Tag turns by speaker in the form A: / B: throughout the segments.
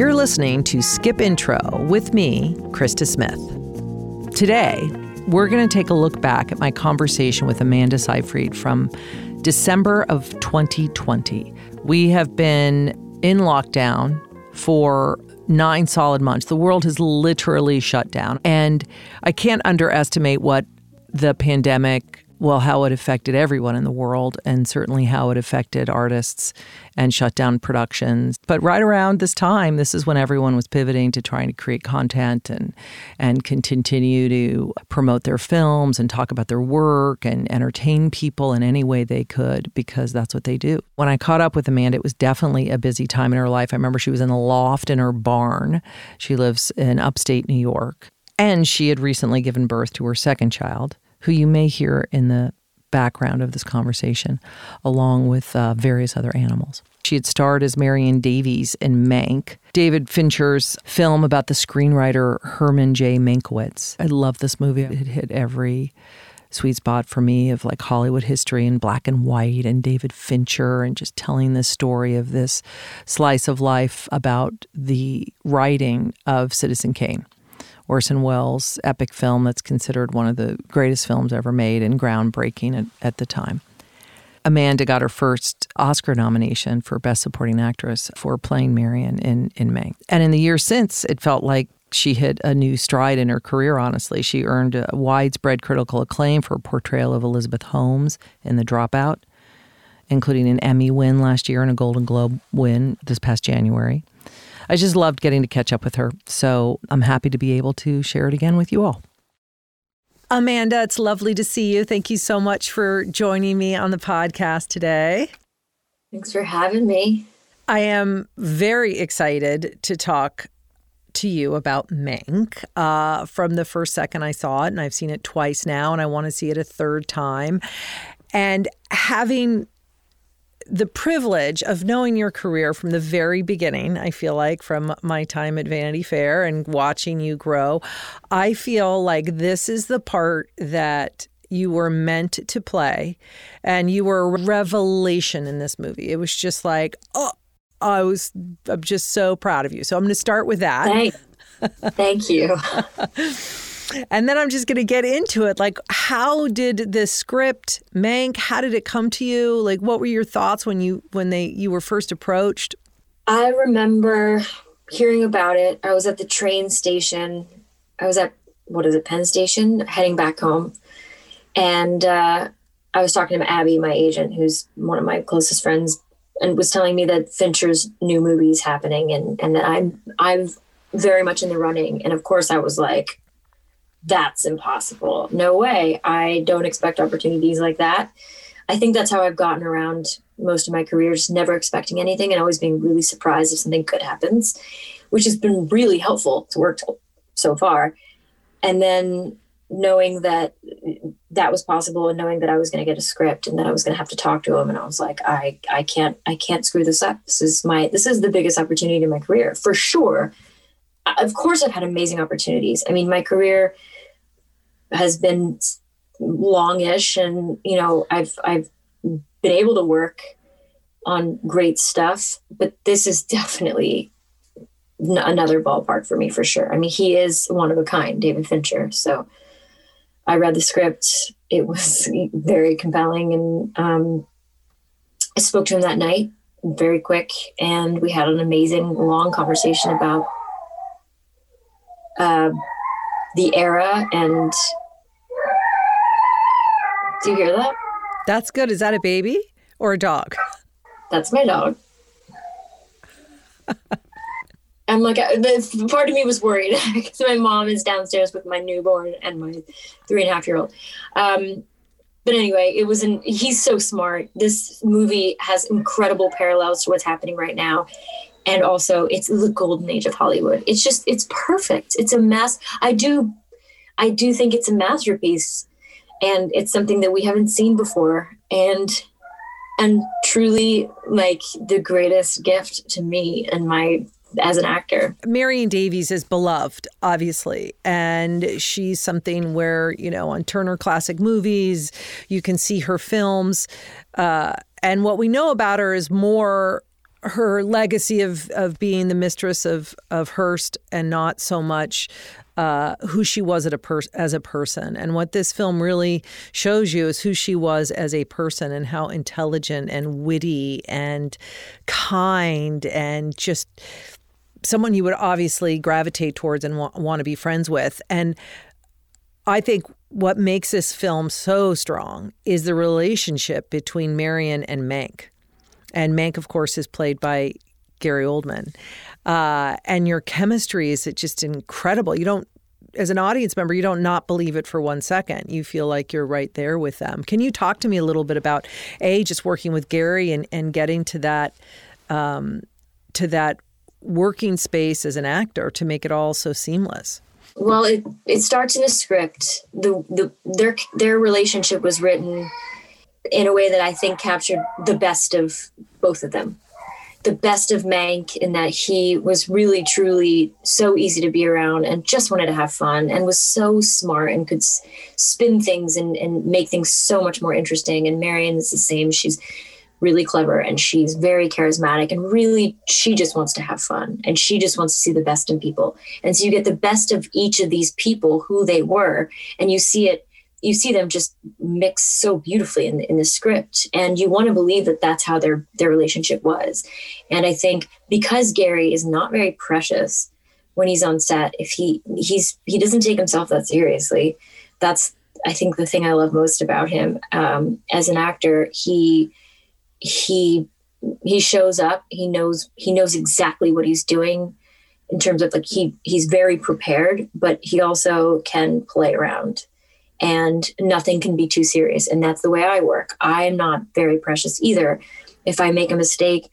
A: You're listening to Skip Intro with me, Krista Smith. Today, we're going to take a look back at my conversation with Amanda Seyfried from December of 2020. We have been in lockdown for nine solid months. The world has literally shut down. And I can't underestimate what the pandemic well, how it affected everyone in the world, and certainly how it affected artists and shut down productions. But right around this time, this is when everyone was pivoting to trying to create content and and continue to promote their films and talk about their work and entertain people in any way they could because that's what they do. When I caught up with Amanda, it was definitely a busy time in her life. I remember she was in a loft in her barn. She lives in upstate New York. And she had recently given birth to her second child who you may hear in the background of this conversation, along with uh, various other animals. She had starred as Marion Davies in Mank, David Fincher's film about the screenwriter Herman J. Mankiewicz. I love this movie. It hit every sweet spot for me of like Hollywood history and black and white and David Fincher and just telling the story of this slice of life about the writing of Citizen Kane. Orson Welles' epic film that's considered one of the greatest films ever made and groundbreaking at, at the time. Amanda got her first Oscar nomination for Best Supporting Actress for playing Marion in, in Mank. And in the years since, it felt like she hit a new stride in her career, honestly. She earned a widespread critical acclaim for her portrayal of Elizabeth Holmes in The Dropout, including an Emmy win last year and a Golden Globe win this past January. I just loved getting to catch up with her. So I'm happy to be able to share it again with you all. Amanda, it's lovely to see you. Thank you so much for joining me on the podcast today.
B: Thanks for having me.
A: I am very excited to talk to you about Mank uh, from the first second I saw it, and I've seen it twice now, and I want to see it a third time. And having the privilege of knowing your career from the very beginning, I feel like from my time at Vanity Fair and watching you grow, I feel like this is the part that you were meant to play and you were a revelation in this movie. It was just like, oh, I was I'm just so proud of you. So I'm going to start with that.
B: Thank, thank you.
A: And then I'm just going to get into it. Like, how did the script, Mank, how did it come to you? Like, what were your thoughts when you when they you were first approached?
B: I remember hearing about it. I was at the train station. I was at what is it, Penn Station, heading back home, and uh, I was talking to Abby, my agent, who's one of my closest friends, and was telling me that Fincher's new movie is happening, and and that I'm I'm very much in the running. And of course, I was like, that's impossible. No way. I don't expect opportunities like that. I think that's how I've gotten around most of my career, just never expecting anything and always being really surprised if something good happens, which has been really helpful to work so far. And then knowing that that was possible and knowing that I was going to get a script and that I was going to have to talk to him and I was like I I can't I can't screw this up. This is my this is the biggest opportunity in my career for sure. Uh, of course I've had amazing opportunities. I mean my career has been longish and you know I've I've been able to work on great stuff but this is definitely n- another ballpark for me for sure. I mean he is one of a kind David Fincher so I read the script it was very compelling and um, I spoke to him that night very quick and we had an amazing long conversation about uh, the era and do you hear that?
A: That's good. Is that a baby or a dog?
B: That's my dog. I'm like, the part of me was worried because my mom is downstairs with my newborn and my three and a half year old. Um, but anyway, it was an, he's so smart. This movie has incredible parallels to what's happening right now. And also, it's the golden age of Hollywood. It's just, it's perfect. It's a mess. I do, I do think it's a masterpiece and it's something that we haven't seen before and and truly like the greatest gift to me and my as an actor.
A: Marion Davies is beloved, obviously, and she's something where you know on Turner Classic Movies you can see her films, uh, and what we know about her is more her legacy of of being the mistress of of Hearst and not so much uh, who she was a per- as a person. And what this film really shows you is who she was as a person and how intelligent and witty and kind and just someone you would obviously gravitate towards and wa- want to be friends with. And I think what makes this film so strong is the relationship between Marion and Mank. And Mank, of course, is played by Gary Oldman. Uh, and your chemistry is just incredible. You don't, as an audience member, you don't not believe it for one second. You feel like you're right there with them. Can you talk to me a little bit about a just working with Gary and, and getting to that um, to that working space as an actor to make it all so seamless?
B: Well, it, it starts in the script. The the their their relationship was written in a way that I think captured the best of both of them. The best of Mank in that he was really, truly so easy to be around and just wanted to have fun and was so smart and could spin things and, and make things so much more interesting. And Marion is the same. She's really clever and she's very charismatic and really she just wants to have fun and she just wants to see the best in people. And so you get the best of each of these people, who they were, and you see it you see them just mix so beautifully in the, in the script and you want to believe that that's how their their relationship was. And i think because gary is not very precious when he's on set if he he's he doesn't take himself that seriously that's i think the thing i love most about him. Um, as an actor he he he shows up he knows he knows exactly what he's doing in terms of like he he's very prepared but he also can play around and nothing can be too serious. And that's the way i work. I'm not very precious either. If i make a mistake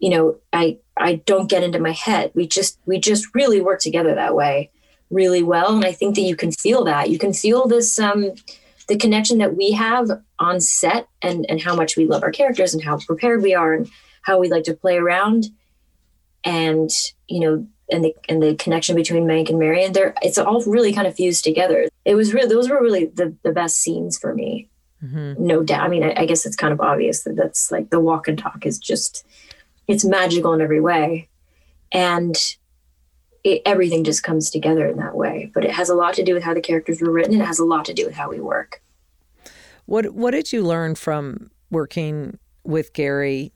B: you know i i don't get into my head. We just we just really work together that way really well. And i think that you can feel that. You can feel this um the connection that we have on set and and how much we love our characters and how prepared we are and how we like to play around. And you know and the and the connection between Mank and Marion, there it's all really kind of fused together. It was really those were really the the best scenes for me, mm-hmm. no doubt. I mean, I, I, guess it's kind of obvious that that's like the walk and talk is just it's magical in every way, and it, everything just comes together in that way. But it has a lot to do with how the characters were written. It has a lot to do with how we work.
A: What What did you learn from working with Gary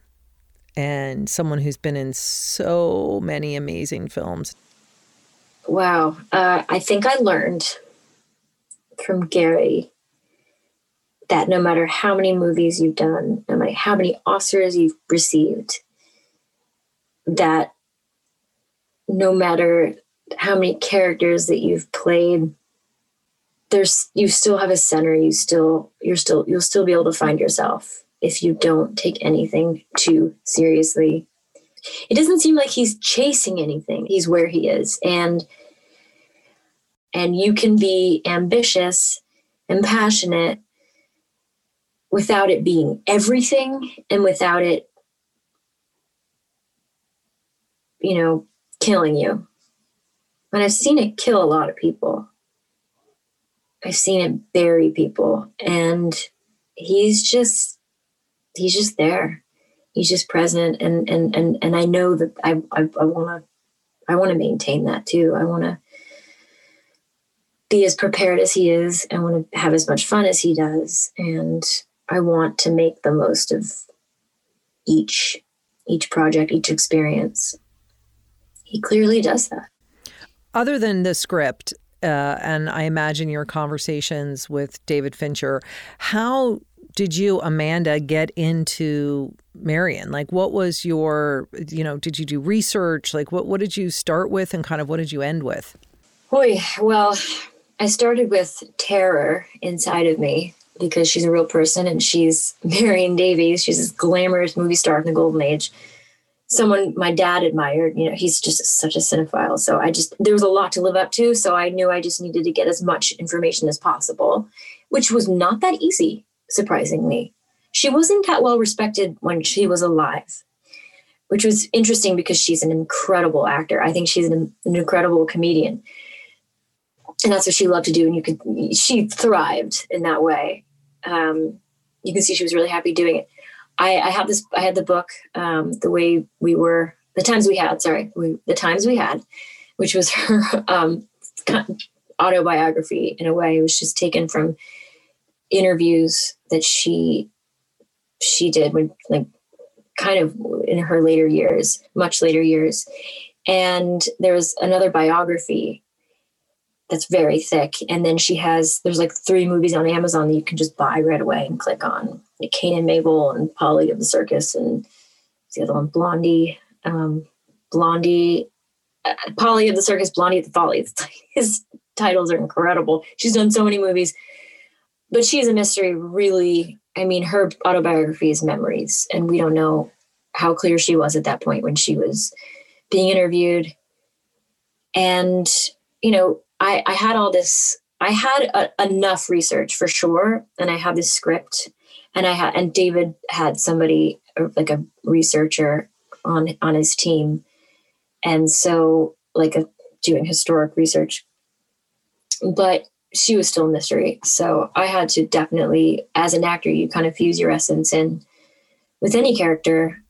A: and someone who's been in so many amazing films.
B: Wow. Uh, I think I learned from Gary that no matter how many movies you've done, no matter how many Oscars you've received, that no matter how many characters that you've played, there's you still have a center. You still you're still you'll still be able to find yourself if you don't take anything too seriously. It doesn't seem like he's chasing anything. He's where he is. And and you can be ambitious and passionate without it being everything and without it you know killing you and i've seen it kill a lot of people i've seen it bury people and he's just he's just there. He's just present, and and and and I know that I I want to I want to maintain that too. I want to be as prepared as he is. I want to have as much fun as he does, and I want to make the most of each each project, each experience. He clearly does that.
A: Other than the script, uh, and I imagine your conversations with David Fincher, how did you, Amanda, get into Marion? Like, what was your, you know, did you do research? Like, what, what did you start with and kind of what did you end with?
B: Boy, well, I started with terror inside of me because she's a real person and she's Marion Davies. She's this glamorous movie star from the golden age. Someone my dad admired, you know, he's just such a cinephile. So I just, there was a lot to live up to. So I knew I just needed to get as much information as possible, which was not that easy surprisingly. She wasn't that well respected when she was alive, which was interesting because she's an incredible actor. I think she's an, an incredible comedian. And that's what she loved to do. And you could, she thrived in that way. Um, you can see she was really happy doing it. I, I have this. I had the book, um, the way we were, the times we had. Sorry, we, the times we had, which was her um, autobiography in a way. It was just taken from interviews that she she did when like kind of in her later years, much later years. And there was another biography that's very thick. And then she has there's like three movies on Amazon that you can just buy right away and click on. Like Cain and Mabel and Polly of the Circus and the other one, Blondie. Um, Blondie, uh, Polly of the Circus, Blondie at the Follies. His titles are incredible. She's done so many movies, but she's a mystery. Really, I mean, her autobiography is memories, and we don't know how clear she was at that point when she was being interviewed. And you know, I, I had all this. I had a, enough research for sure, and I had this script, and I had and David had somebody like a researcher on on his team, and so like a, doing historic research. But she was still a mystery, so I had to definitely, as an actor, you kind of fuse your essence in with any character.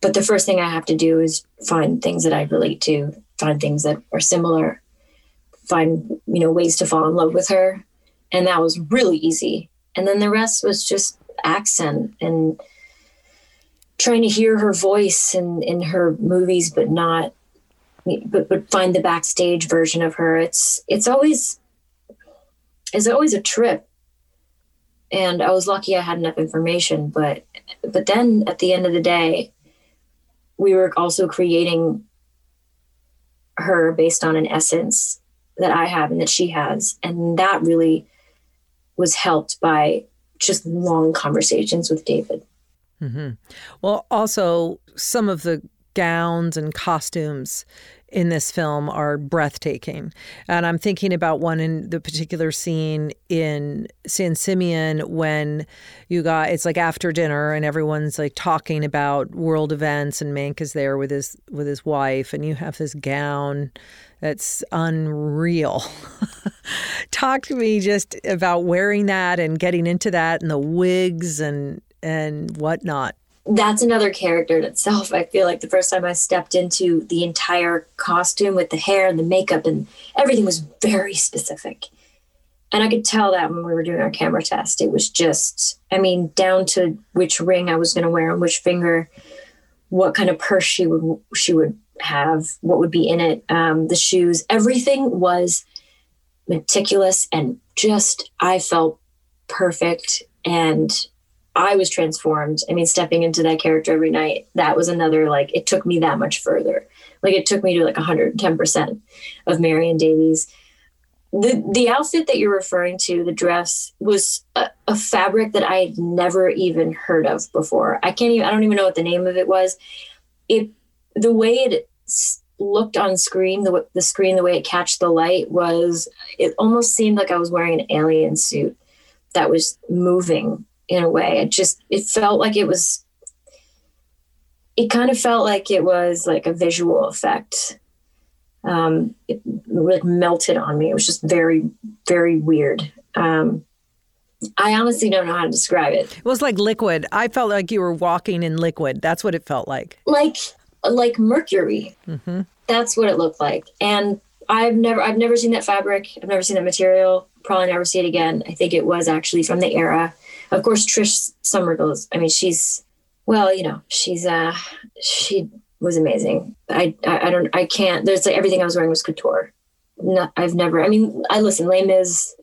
B: But the first thing I have to do is find things that I relate to, find things that are similar, find you know ways to fall in love with her. And that was really easy. And then the rest was just accent and trying to hear her voice in in her movies but not but but find the backstage version of her. It's it's always it's always a trip and i was lucky i had enough information but but then at the end of the day we were also creating her based on an essence that I have and that she has. And that really was helped by just long conversations with David.
A: Mm-hmm. Well, also, some of the gowns and costumes in this film are breathtaking. And I'm thinking about one in the particular scene in San Simeon when you got it's like after dinner and everyone's like talking about world events and Mank is there with his with his wife and you have this gown that's unreal. Talk to me just about wearing that and getting into that and the wigs and and whatnot.
B: That's another character in itself. I feel like the first time I stepped into the entire costume with the hair and the makeup and everything was very specific. And I could tell that when we were doing our camera test. It was just, I mean, down to which ring I was going to wear on which finger, what kind of purse she would she would have, what would be in it, um, the shoes, everything was meticulous and just, I felt perfect. And I was transformed. I mean, stepping into that character every night, that was another, like, it took me that much further. Like, it took me to like 110% of Marion Davies. The, the outfit that you're referring to, the dress, was a, a fabric that I had never even heard of before. I can't even, I don't even know what the name of it was. It the way it looked on screen, the the screen, the way it catched the light was it almost seemed like I was wearing an alien suit that was moving in a way. It just it felt like it was it kind of felt like it was like a visual effect. Um, it like melted on me. It was just very, very weird. Um, I honestly don't know how to describe it.
A: It was like liquid. I felt like you were walking in liquid. That's what it felt like.
B: Like like mercury. Mm-hmm. That's what it looked like. And I've never I've never seen that fabric. I've never seen that material. Probably never see it again. I think it was actually from the era. Of course, Trish Summerville's. I mean, she's well, you know, she's uh she was amazing. I I, I don't I can't. There's like everything I was wearing was couture. No, I've never. I mean, I listen. Les Mis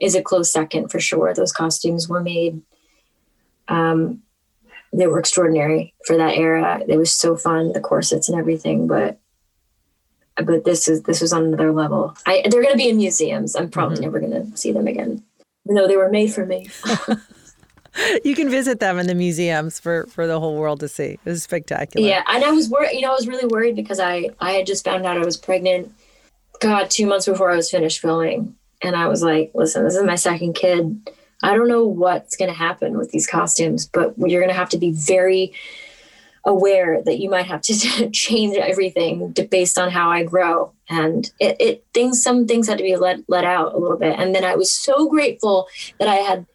B: is a close second for sure. Those costumes were made. Um, they were extraordinary for that era. It was so fun, the corsets and everything, but but this is this was on another level. I they're going to be in museums. I'm probably mm-hmm. never going to see them again. Even though they were made for me.
A: you can visit them in the museums for for the whole world to see. It was spectacular.
B: Yeah, and I was worried. You know, I was really worried because I I had just found out I was pregnant. God, two months before I was finished filming, and I was like, "Listen, this is my second kid. I don't know what's going to happen with these costumes, but you're going to have to be very aware that you might have to change everything based on how I grow. And it, it things, some things had to be let, let out a little bit. And then I was so grateful that I had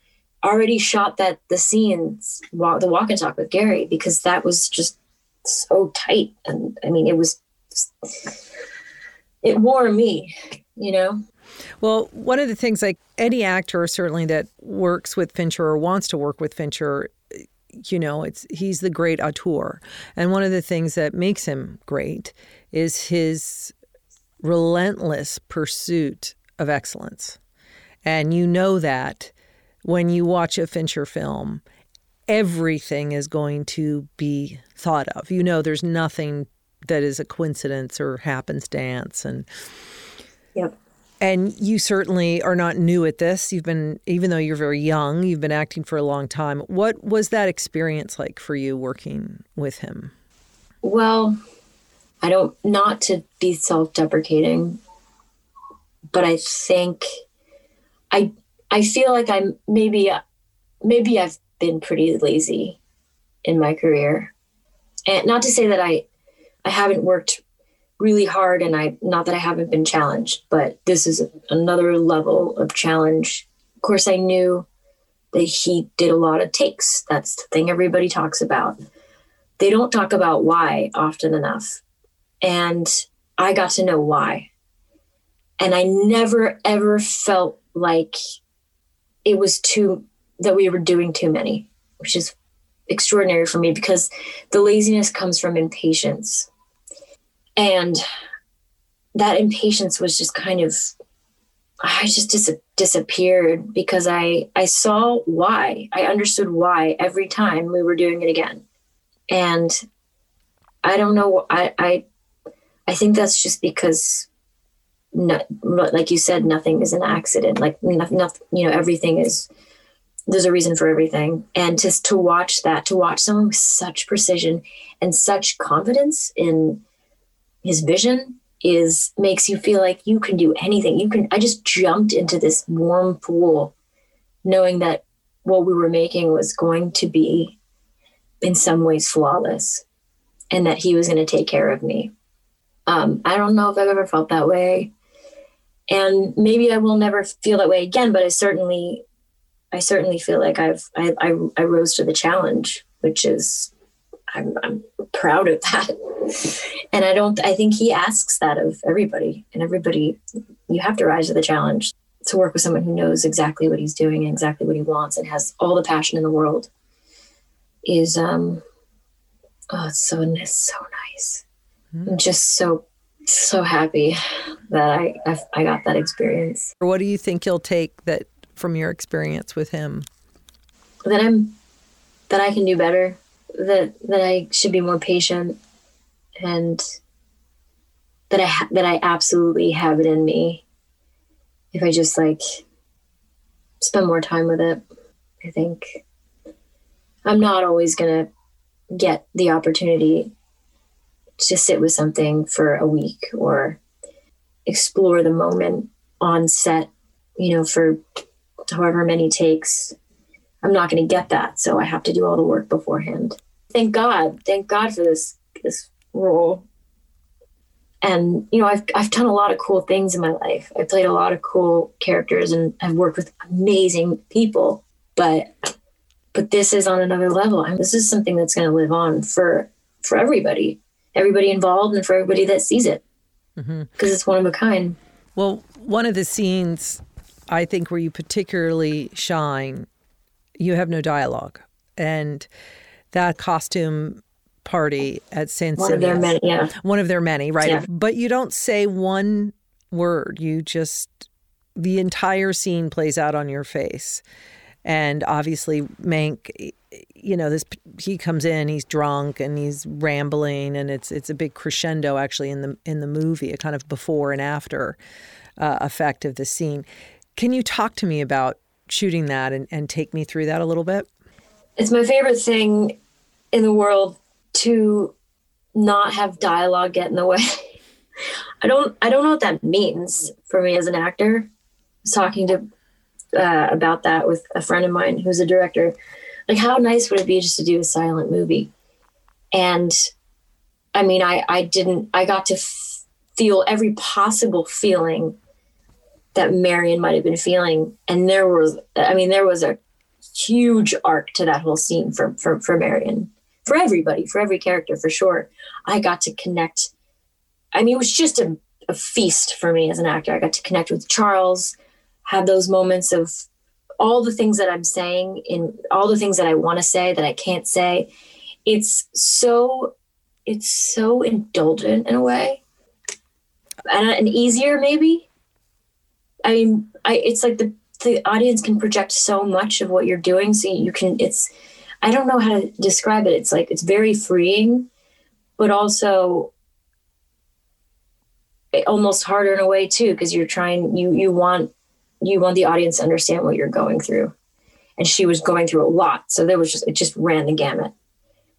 B: already shot that the scenes, the walk and talk with Gary, because that was just so tight. And I mean, it was, it wore me, you know?
A: Well, one of the things, like any actor certainly that works with Fincher or wants to work with Fincher, you know, it's he's the great auteur, and one of the things that makes him great is his relentless pursuit of excellence, and you know that when you watch a Fincher film, everything is going to be thought of. You know, there's nothing that is a coincidence or happenstance, and
B: yep.
A: And you certainly are not new at this. You've been, even though you're very young, you've been acting for a long time. What was that experience like for you working with him?
B: Well, I don't, not to be self deprecating, but I think I, I feel like I'm maybe, uh, maybe I've been pretty lazy in my career. And not to say that I, I haven't worked really hard and I not that I haven't been challenged, but this is another level of challenge. Of course, I knew that he did a lot of takes. That's the thing everybody talks about. They don't talk about why often enough. And I got to know why. And I never ever felt like it was too that we were doing too many, which is extraordinary for me because the laziness comes from impatience. And that impatience was just kind of i just dis- disappeared because i i saw why. I understood why every time we were doing it again. And i don't know i i i think that's just because like you said nothing is an accident like nothing, nothing you know everything is there's a reason for everything and just to watch that to watch someone with such precision and such confidence in his vision is makes you feel like you can do anything. You can I just jumped into this warm pool knowing that what we were making was going to be in some ways flawless and that he was going to take care of me. Um, I don't know if I've ever felt that way. And maybe I will never feel that way again, but I certainly I certainly feel like I've I, I, I rose to the challenge, which is I'm, I'm proud of that. And I don't, I think he asks that of everybody. And everybody, you have to rise to the challenge to work with someone who knows exactly what he's doing and exactly what he wants and has all the passion in the world is, um, oh, it's so, it's so nice. Mm-hmm. I'm just so, so happy that I, I, I got that experience.
A: What do you think you'll take that from your experience with him?
B: That I'm, that I can do better that that I should be more patient and that I ha- that I absolutely have it in me if I just like spend more time with it. I think I'm not always going to get the opportunity to sit with something for a week or explore the moment on set, you know, for however many takes I'm not going to get that. So I have to do all the work beforehand. Thank God. Thank God for this this role. And you know, I've I've done a lot of cool things in my life. I played a lot of cool characters and I've worked with amazing people. But but this is on another level. I mean, this is something that's going to live on for for everybody, everybody involved, and for everybody that sees it, because mm-hmm. it's one of a kind.
A: Well, one of the scenes I think where you particularly shine you have no dialogue. And that costume party at St.
B: One of their many, yeah.
A: One of their many, right? Yeah. But you don't say one word. You just, the entire scene plays out on your face. And obviously, Mank, you know, this he comes in, he's drunk and he's rambling, and it's it's a big crescendo actually in the in the movie, a kind of before and after uh, effect of the scene. Can you talk to me about shooting that and, and take me through that a little bit?
B: It's my favorite thing in the world to not have dialogue get in the way. I don't I don't know what that means for me as an actor. I was talking to uh, about that with a friend of mine who's a director. Like, how nice would it be just to do a silent movie? And I mean, I I didn't. I got to f- feel every possible feeling that Marion might have been feeling. And there was, I mean, there was a huge arc to that whole scene for for for Marion, for everybody, for every character, for sure. I got to connect. I mean, it was just a, a feast for me as an actor. I got to connect with Charles, have those moments of all the things that I'm saying in all the things that I want to say that I can't say. It's so it's so indulgent in a way. And, and easier maybe. I mean i it's like the the audience can project so much of what you're doing so you can it's i don't know how to describe it. It's like it's very freeing but also eh, almost harder in a way too because you're trying you you want you want the audience to understand what you're going through. And she was going through a lot. So there was just it just ran the gamut.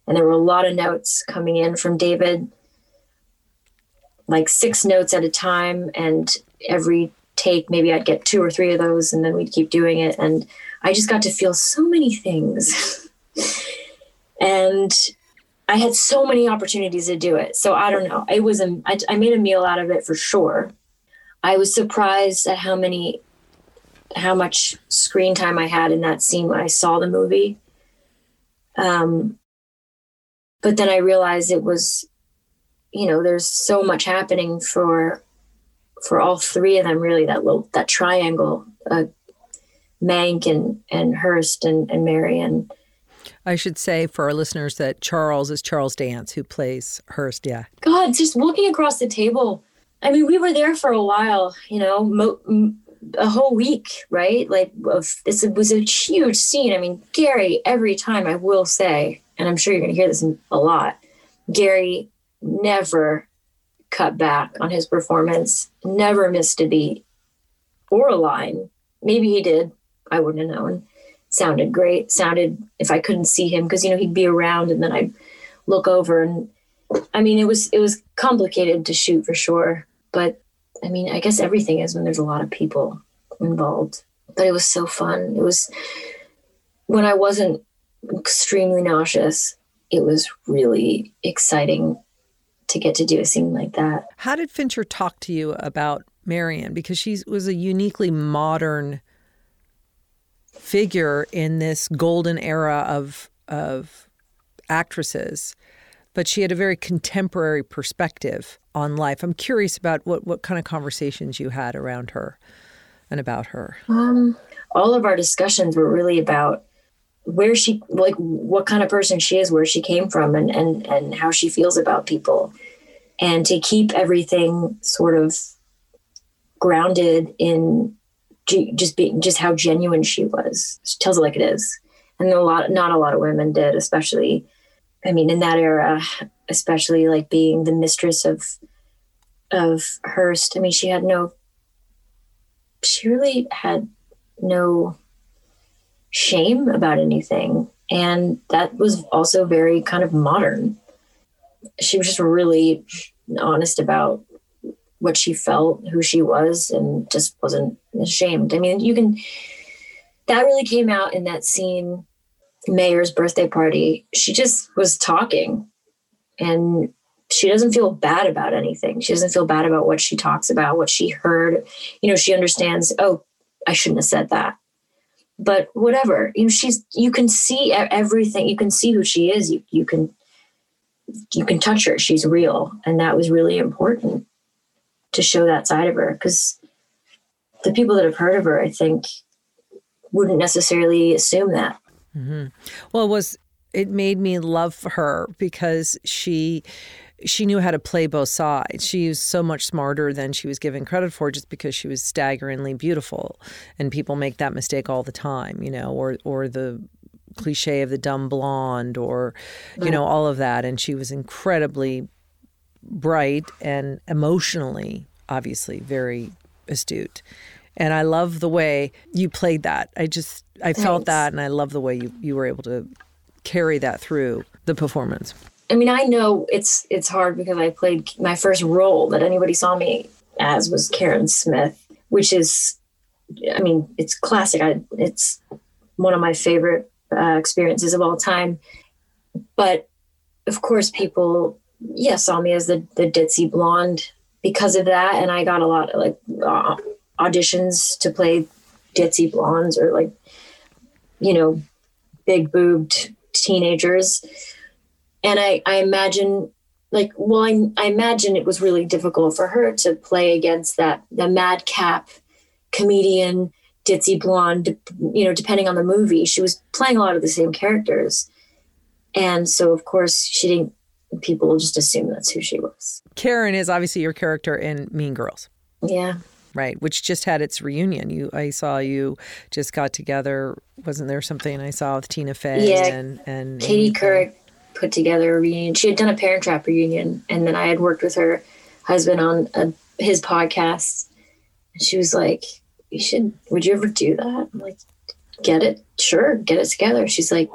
B: And there were a lot of notes coming in from david like six notes at a time. And every take maybe i'd get two or three of those and then we'd keep doing it. And i just got to feel so many things. And i had so many opportunities to do it. So i don't know. It was a I, I made a meal out of it for sure. I was surprised at how many how much screen time i had in that scene when i saw the movie um but then i realized it was you know there's so much happening for for all three of them really that little that triangle uh, mank and and Hearst and, and marion
A: I should say for our listeners that Charles is Charles Dance, who plays Hearst. Yeah.
B: God, just looking across the table. I mean, we were there for a while, you know, mo- a whole week, right? Like, this was a huge scene. I mean, Gary, every time I will say, and I'm sure you're to hear this a lot, Gary never cut back on his performance, never missed a beat or a line. Maybe he did. I wouldn't have known. Sounded great. Sounded if I couldn't see him because you know he'd be around and then I'd look over and I mean it was it was complicated to shoot for sure. But I mean I guess everything is when there's a lot of people involved. But it was so fun. It was when I wasn't extremely nauseous, it was really exciting to get to do a scene like that.
A: How did Fincher talk to you about Marion? Because she was a uniquely modern figure in this golden era of of actresses, but she had a very contemporary perspective on life. I'm curious about what what kind of conversations you had around her and about her.
B: Um, all of our discussions were really about where she like what kind of person she is where she came from and and and how she feels about people and to keep everything sort of grounded in just being just how genuine she was she tells it like it is and a lot not a lot of women did especially i mean in that era especially like being the mistress of of Hearst. i mean she had no she really had no shame about anything. And that was also very kind of modern. She was just really honest about what she felt, who she was, and just wasn't ashamed. I mean, you can, that really came out in that scene, Mayer's birthday party. She just was talking and she doesn't feel bad about anything. She doesn't feel bad about what she talks about, what she heard. You know, she understands, oh, I shouldn't have said that but whatever you know she's you can see everything you can see who she is you, you can you can touch her she's real and that was really important to show that side of her because the people that have heard of her i think wouldn't necessarily assume that
A: mm-hmm. well it was it made me love her because she she knew how to play both sides. She was so much smarter than she was given credit for just because she was staggeringly beautiful. And people make that mistake all the time, you know, or or the cliche of the dumb blonde or you know all of that and she was incredibly bright and emotionally obviously very astute. And I love the way you played that. I just I felt Thanks. that and I love the way you you were able to carry that through the performance.
B: I mean, I know it's it's hard because I played my first role that anybody saw me as was Karen Smith, which is, I mean, it's classic. I, it's one of my favorite uh, experiences of all time. But of course, people, yeah, saw me as the the ditzy blonde because of that, and I got a lot of like uh, auditions to play ditzy blondes or like, you know, big boobed teenagers. And I, I imagine like well I, I imagine it was really difficult for her to play against that the madcap comedian ditzy blonde you know depending on the movie she was playing a lot of the same characters. And so of course she didn't people just assume that's who she was.
A: Karen is obviously your character in mean girls.
B: Yeah
A: right which just had its reunion. You i saw you just got together wasn't there something i saw with tina fey
B: yeah,
A: and and
B: katie couric put together a reunion. She had done a parent trap reunion and then i had worked with her husband on a, his podcast. And she was like you should would you ever do that? I'm like get it sure get it together. She's like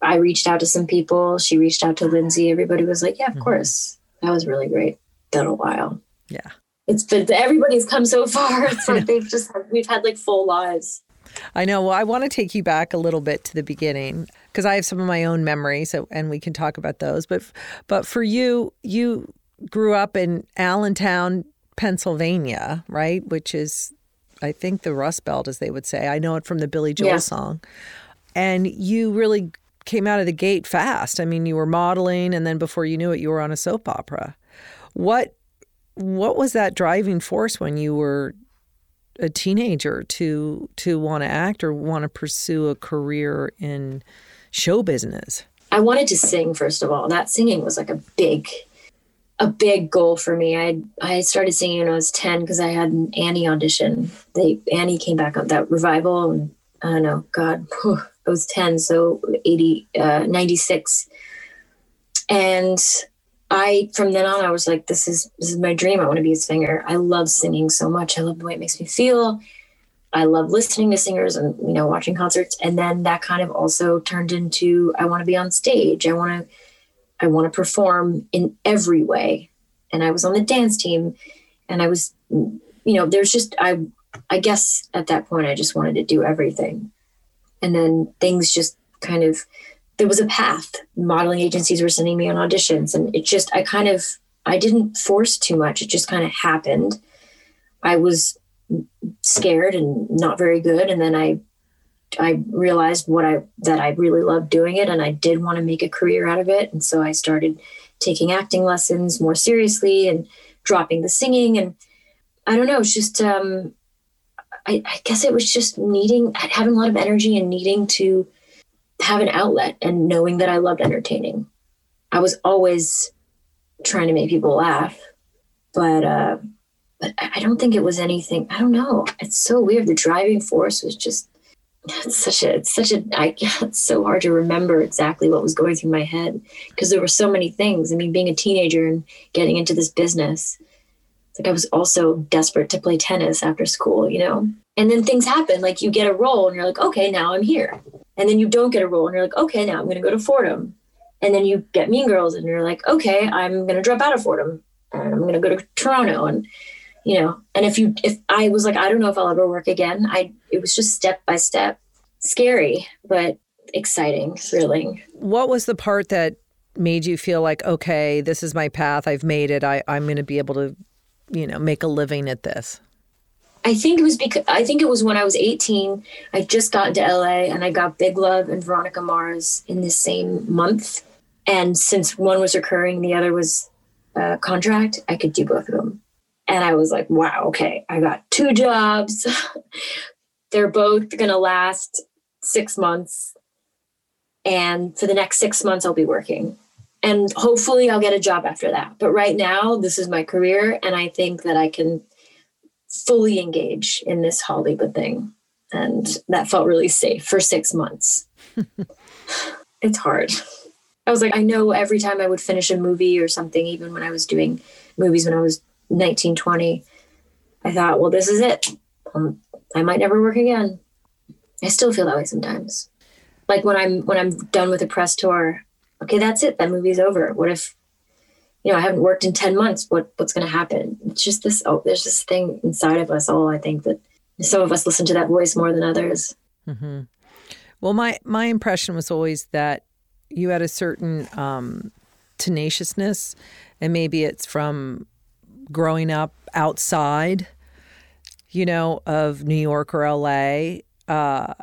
B: i reached out to some people. She reached out to lindsay. Everybody was like yeah of mm-hmm. course. That was really great. Been a while.
A: Yeah
B: it's been everybody's come so far it's like they've just we've had like full lives
A: I know. Well, I want to take you back a little bit to the beginning because I have some of my own memories, and we can talk about those. But, but for you, you grew up in Allentown, Pennsylvania, right? Which is I think the Rust Belt, as they would say. I know it from the Billy Joel yeah. song. And you really came out of the gate fast. I mean, you were modeling, and then before you knew it, you were on a soap opera. What what was that driving force when you were a teenager to to want to act or want to pursue a career in show business?
B: I wanted to sing first of all. That singing was like a big a big goal for me. I I started singing when I was ten because I had an Annie audition. They Annie came back on that revival, and I don't know, God, I was ten, so 80, uh, 96. and I from then on I was like, this is this is my dream. I want to be a singer. I love singing so much. I love the way it makes me feel. I love listening to singers and you know watching concerts, and then that kind of also turned into I want to be on stage. I want to I want to perform in every way. And I was on the dance team and I was, you know, there's just, I, I guess at that point I just wanted to do everything. And then things just kind of, there was a path. Modeling agencies were sending me on auditions and it just, I kind of, I didn't force too much. It just kind of happened. I was scared and not very good. And then I I realized what I that I really loved doing it and I did want to make a career out of it. And so I started taking acting lessons more seriously and dropping the singing. And I don't know, it's just um I, I guess it was just needing having a lot of energy and needing to have an outlet and knowing that I loved entertaining. I was always trying to make people laugh, but uh but I don't think it was anything. I don't know. It's so weird. The driving force was just it's such a it's such a I, it's so hard to remember exactly what was going through my head because there were so many things. I mean, being a teenager and getting into this business, it's like I was also desperate to play tennis after school, you know. And then things happen, like you get a role and you're like, okay, now I'm here. And then you don't get a role and you're like, okay, now I'm going to go to Fordham. And then you get Mean Girls and you're like, okay, I'm going to drop out of Fordham and I'm going to go to Toronto. And you know and if you if i was like i don't know if i'll ever work again. I it was just step by step. Scary but exciting thrilling.
A: What was the part that made you feel like okay this is my path. I've made it. I, i'm going to be able to you know make a living at this
B: I think it was because I think it was when I was 18. I just got to LA and I got Big Love and Veronica Mars in the same month. And since one was recurring, the other was a contract, I could do both of them. And I was like, wow, okay, I got two jobs. They're both going to last six months. And for the next six months, I'll be working. And hopefully, I'll get a job after that. But right now, this is my career. And I think that I can fully engage in this Hollywood thing. And that felt really safe for six months. it's hard. I was like, I know every time I would finish a movie or something, even when I was doing movies when I was 1920, I thought, well, this is it. Um, I might never work again. I still feel that way sometimes. Like when I'm when I'm done with a press tour, okay, that's it. That movie's over. What if, you know, I haven't worked in ten months? What what's going to happen? It's just this. Oh, there's this thing inside of us all. I think that some of us listen to that voice more than others.
A: Mm-hmm. Well, my my impression was always that you had a certain um, tenaciousness, and maybe it's from growing up outside, you know, of New York or LA, uh,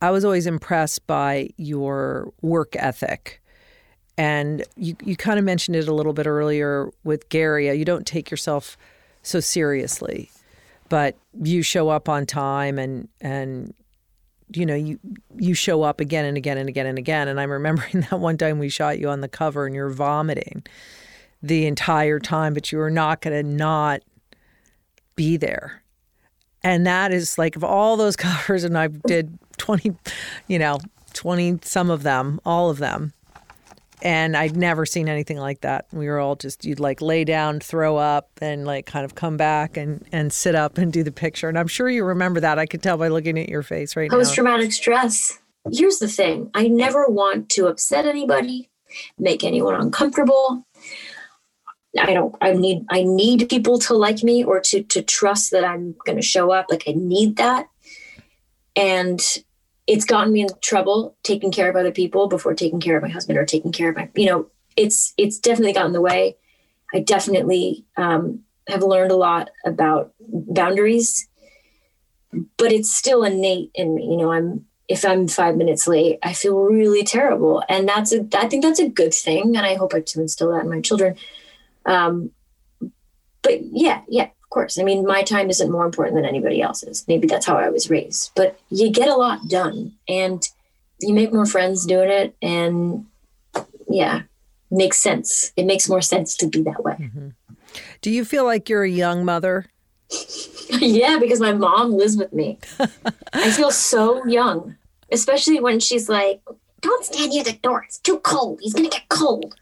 A: I was always impressed by your work ethic. And you, you kind of mentioned it a little bit earlier with Gary. Uh, you don't take yourself so seriously, but you show up on time and, and you know, you you show up again and again and again and again. And I'm remembering that one time we shot you on the cover and you're vomiting the entire time, but you were not going to not be there. And that is like of all those covers, and I did 20, you know, 20 some of them, all of them. And I'd never seen anything like that. We were all just, you'd like lay down, throw up, and like kind of come back and, and sit up and do the picture. And I'm sure you remember that. I could tell by looking at your face right now.
B: Post traumatic stress. Here's the thing I never want to upset anybody, make anyone uncomfortable. I don't I need I need people to like me or to to trust that I'm going to show up like I need that. And it's gotten me in trouble taking care of other people before taking care of my husband or taking care of my you know it's it's definitely gotten in the way. I definitely um, have learned a lot about boundaries but it's still innate in me you know i'm if i'm five minutes late i feel really terrible. And that's a i think that's a good thing and i hope i to instill that in my children. Um, but yeah yeah of course. I mean, my time isn't more important than anybody else's. Maybe that's how I was raised. But you get a lot done and you make more friends doing it. And yeah, makes sense. It makes more sense to be that way. Mm-hmm.
A: Do you feel like you're a young mother?
B: yeah, because my mom lives with me. I feel so young, especially when she's like, don't stand near the door. It's too cold. He's going to get cold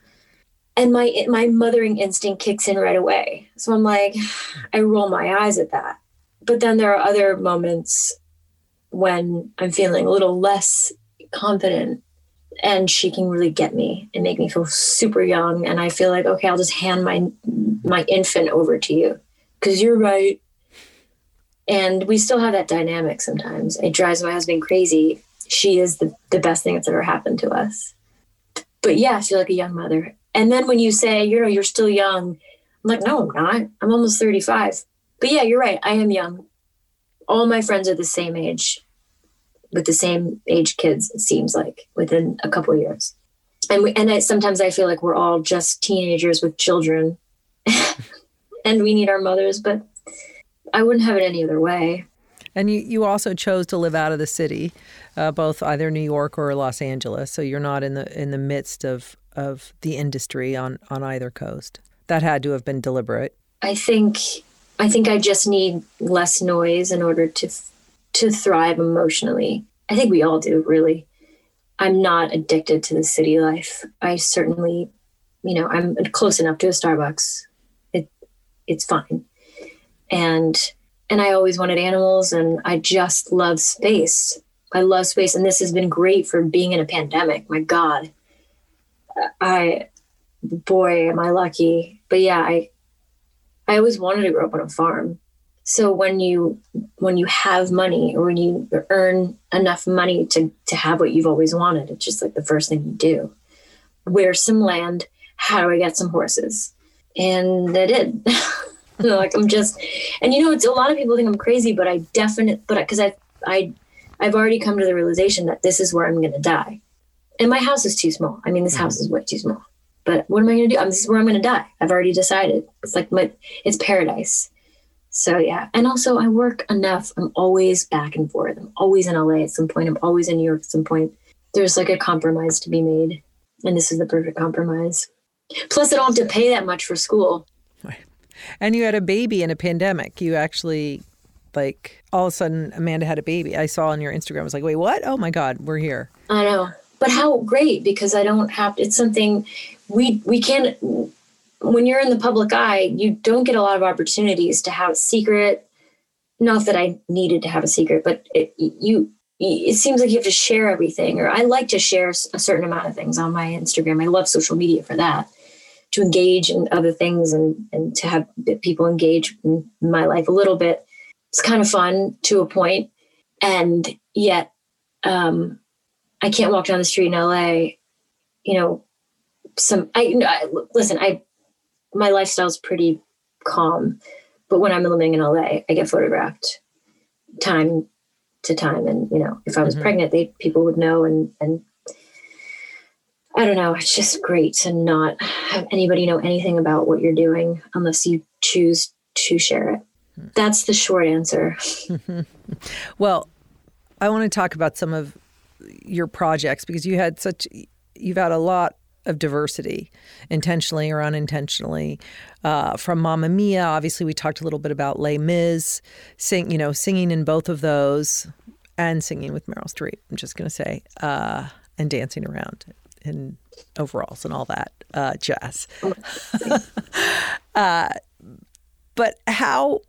B: and my my mothering instinct kicks in right away. So i'm like i roll my eyes at that. But then there are other moments when i'm feeling a little less confident and she can really get me and make me feel super young. And i feel like okay i'll just hand my my infant over to you. Because you're right. And we still have that dynamic sometimes. It drives my husband crazy. She is the, the best thing that's ever happened to us. But yeah feel like a young mother and then when you say, you know, you're still young, I'm like, no, I'm not. I'm almost 35. But yeah, you're right. I am young. All my friends are the same age, with the same age kids, it seems like, within a couple years. And we, and I, sometimes I feel like we're all just teenagers with children, and we need our mothers. But I wouldn't have it any other way.
A: And you, you also chose to live out of the city, uh, both either New York or Los Angeles. So you're not in the in the midst of of the industry on on either coast. That had to have been deliberate.
B: I think I think I just need less noise in order to to thrive emotionally. I think we all do, really. I'm not addicted to the city life. I certainly, you know, I'm close enough to a Starbucks. It it's fine. And and I always wanted animals and I just love space. I love space and this has been great for being in a pandemic. My god. I, boy, am I lucky. But yeah, I, I always wanted to grow up on a farm. So when you when you have money or when you earn enough money to to have what you've always wanted, it's just like the first thing you do. Where's some land? How do I get some horses? And I did. like I'm just, and you know, it's a lot of people think I'm crazy, but I definitely, but because I I I've already come to the realization that this is where I'm going to die and my house is too small. I mean, this mm-hmm. house is way too small. But what am I going to do? I'm, this is where I'm going to die. I've already decided. It's like my, it's paradise. So yeah, and also I work enough. I'm always back and forth. I'm always in LA at some point. I'm always in New York at some point. There's like a compromise to be made, and this is the perfect compromise. Plus, I don't have to pay that much for school.
A: And you had a baby in a pandemic. You actually like all of a sudden Amanda had a baby. I saw on your Instagram. I was like, wait, what? Oh my God, we're here.
B: I know but how great because I don't have it's something we we can't when you're in the public eye you don't get a lot of opportunities to have a secret. Not that I needed to have a secret but it, you it seems like you have to share everything or I like to share a certain amount of things on my Instagram. I love social media for that to engage in other things and and to have people engage in my life a little bit. It's kind of fun to a point and yet um I can't walk down the street in LA, you know, some, I, I listen, I, my lifestyle's pretty calm, but when I'm living in LA, I get photographed time to time. And you know, if I was mm-hmm. pregnant, they people would know. And and I don't know. It's just great to not have anybody know anything about what you're doing unless you choose to share it. Hmm. That's the short answer.
A: well, I want to talk about some of your projects because you had such you've had a lot of diversity, intentionally or unintentionally. Uh, from Mamma Mia, obviously, we talked a little bit about Les Mis, sing, you know, singing in both of those, and singing with Meryl Streep. I'm just going to say, uh, and dancing around in overalls and all that uh, jazz. Uh, but how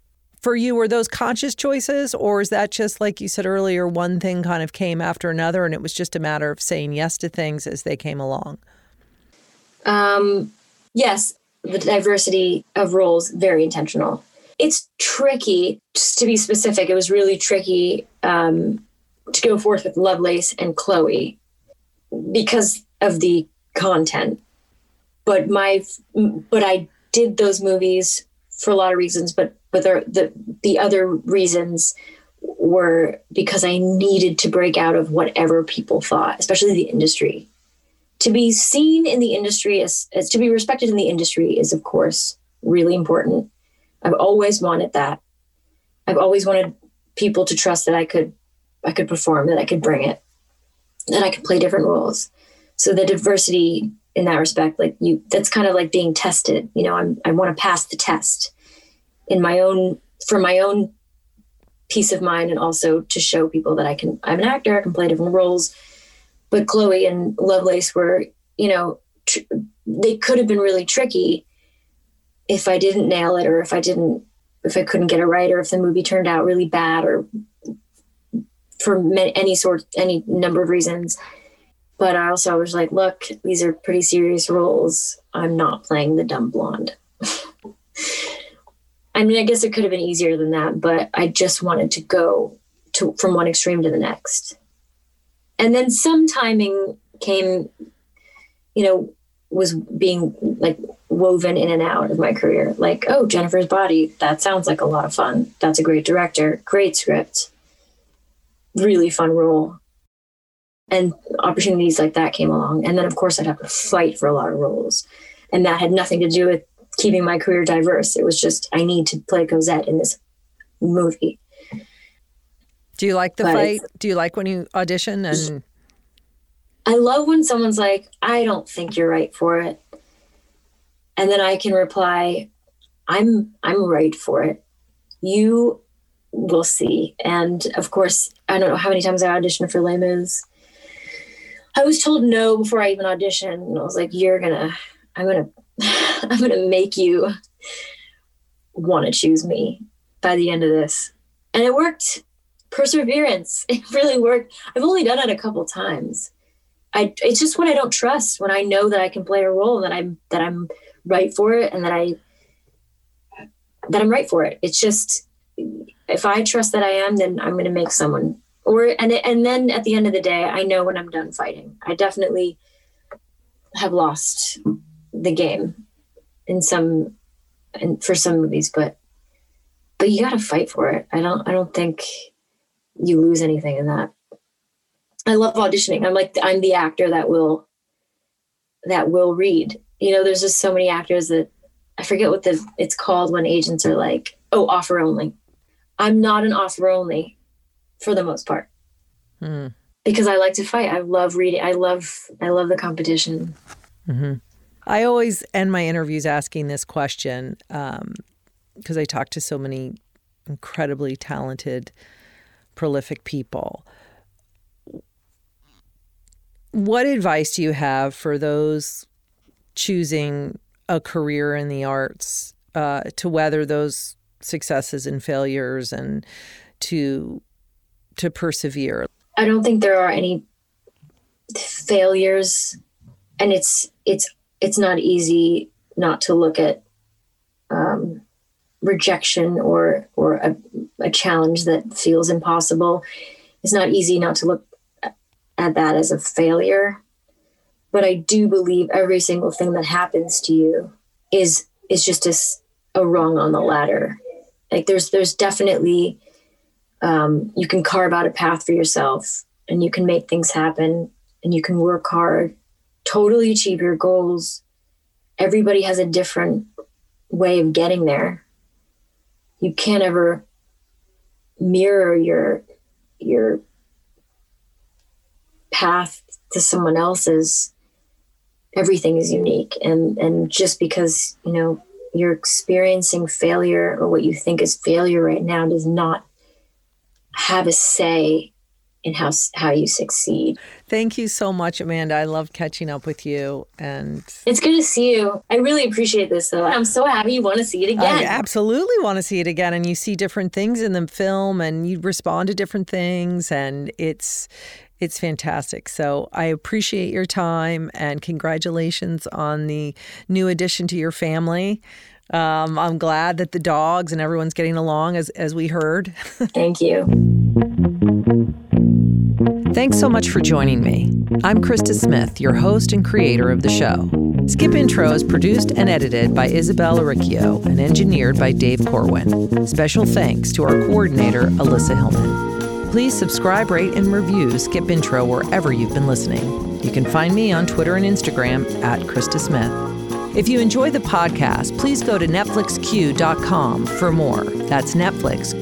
A: for you were those conscious choices or is that just like you said earlier one thing kind of came after another and it was just a matter of saying yes to things as they came along
B: um, yes, the diversity of roles very intentional. It's tricky, just to be specific. It was really tricky um, to go forth with Lovelace and Chloe because of the content. But my, but I did those movies for a lot of reasons. But but the the, the other reasons were because I needed to break out of whatever people thought, especially the industry. To be seen in the industry as, as to be respected in the industry is of course really important. I've always wanted that. I've always wanted people to trust that i could i could perform that i could bring it that i could play different roles. So the diversity in that respect like you that's kind of like being tested. You know i'm i want to pass the test in my own for my own peace of mind and also to show people that i can i'm an actor i can play different roles but Chloe and Lovelace were, you know, tr- they could have been really tricky if I didn't nail it or if I didn't, if I couldn't get it right or if the movie turned out really bad or for any sort, any number of reasons. But I also was like, look, these are pretty serious roles. I'm not playing the dumb blonde. I mean, I guess it could have been easier than that, but I just wanted to go to from one extreme to the next. And then some timing came you know was being like woven in and out of my career. Like oh jennifer's body that sounds like a lot of fun. That's a great director great script really fun role. And opportunities like that came along. And then of course i'd have to fight for a lot of roles. And that had nothing to do with keeping my career diverse it was just i need to play cosette in this movie
A: do you like the but fight? Do you like when you audition and
B: I love when someone's like, "I don't think you're right for it." And then I can reply, "I'm I'm right for it. You will see." And of course, I don't know how many times I auditioned for Les Mis. I was told no before I even auditioned, and I was like, "You're gonna, I'm gonna, I'm gonna make you want to choose me by the end of this." And it worked perseverance. It really worked. I've only done it a couple times. I it's just when I don't trust, when I know that I can play a role that I'm that I'm right for it and that I that I'm right for it. It's just if I trust that I am, then I'm going to make someone. Or and and then at the end of the day, I know when I'm done fighting. I definitely have lost the game in some and for some movies, but but you got to fight for it. I don't I don't think you lose anything in that. I love auditioning. I'm like I'm the actor that will that will read. You know, there's just so many actors that I forget what the it's called when agents are like, oh, offer only. I'm not an offer only for the most part. Hmm. Because I like to fight. I love reading. I love I love the competition.
A: Mm-hmm. I always end my interviews asking this question because um, I talk to so many incredibly talented prolific people. What advice do you have for those choosing a career in the arts uh, to weather those successes and failures and to to persevere?
B: I don't think there are any failures, and it's it's it's not easy not to look at um, rejection or or a, a challenge that feels impossible. It's not easy not to look at that as a failure. But i do believe every single thing that happens to you is is just a, a rung on the ladder. Like there's there's definitely Um, you can carve out a path for yourself and you can make things happen and you can work hard, totally achieve your goals. Everybody has a different way of getting there. You can't ever mirror your your path to someone else's everything is unique and and just because you know you're experiencing failure or what you think is failure right now does not have a say in how how you succeed.
A: Thank you so much, Amanda. I love catching up with you, and
B: it's good to see you. I really appreciate this, though. I'm so happy you want to see it again.
A: I absolutely want to see it again, and you see different things in the film, and you respond to different things, and it's it's fantastic. So I appreciate your time and congratulations on the new addition to your family. Um, I'm glad that the dogs and everyone's getting along as, as we heard.
B: Thank you.
A: Thanks so much for joining me. I'm Krista Smith, your host and creator of the show. Skip Intro is produced and edited by Isabella Riccio and engineered by Dave Corwin. Special thanks to our coordinator, Alyssa Hillman. Please subscribe, rate, and review Skip Intro wherever you've been listening. You can find me on Twitter and Instagram at Krista Smith. If you enjoy the podcast, please go to NetflixQueue.com for more. That's Netflix.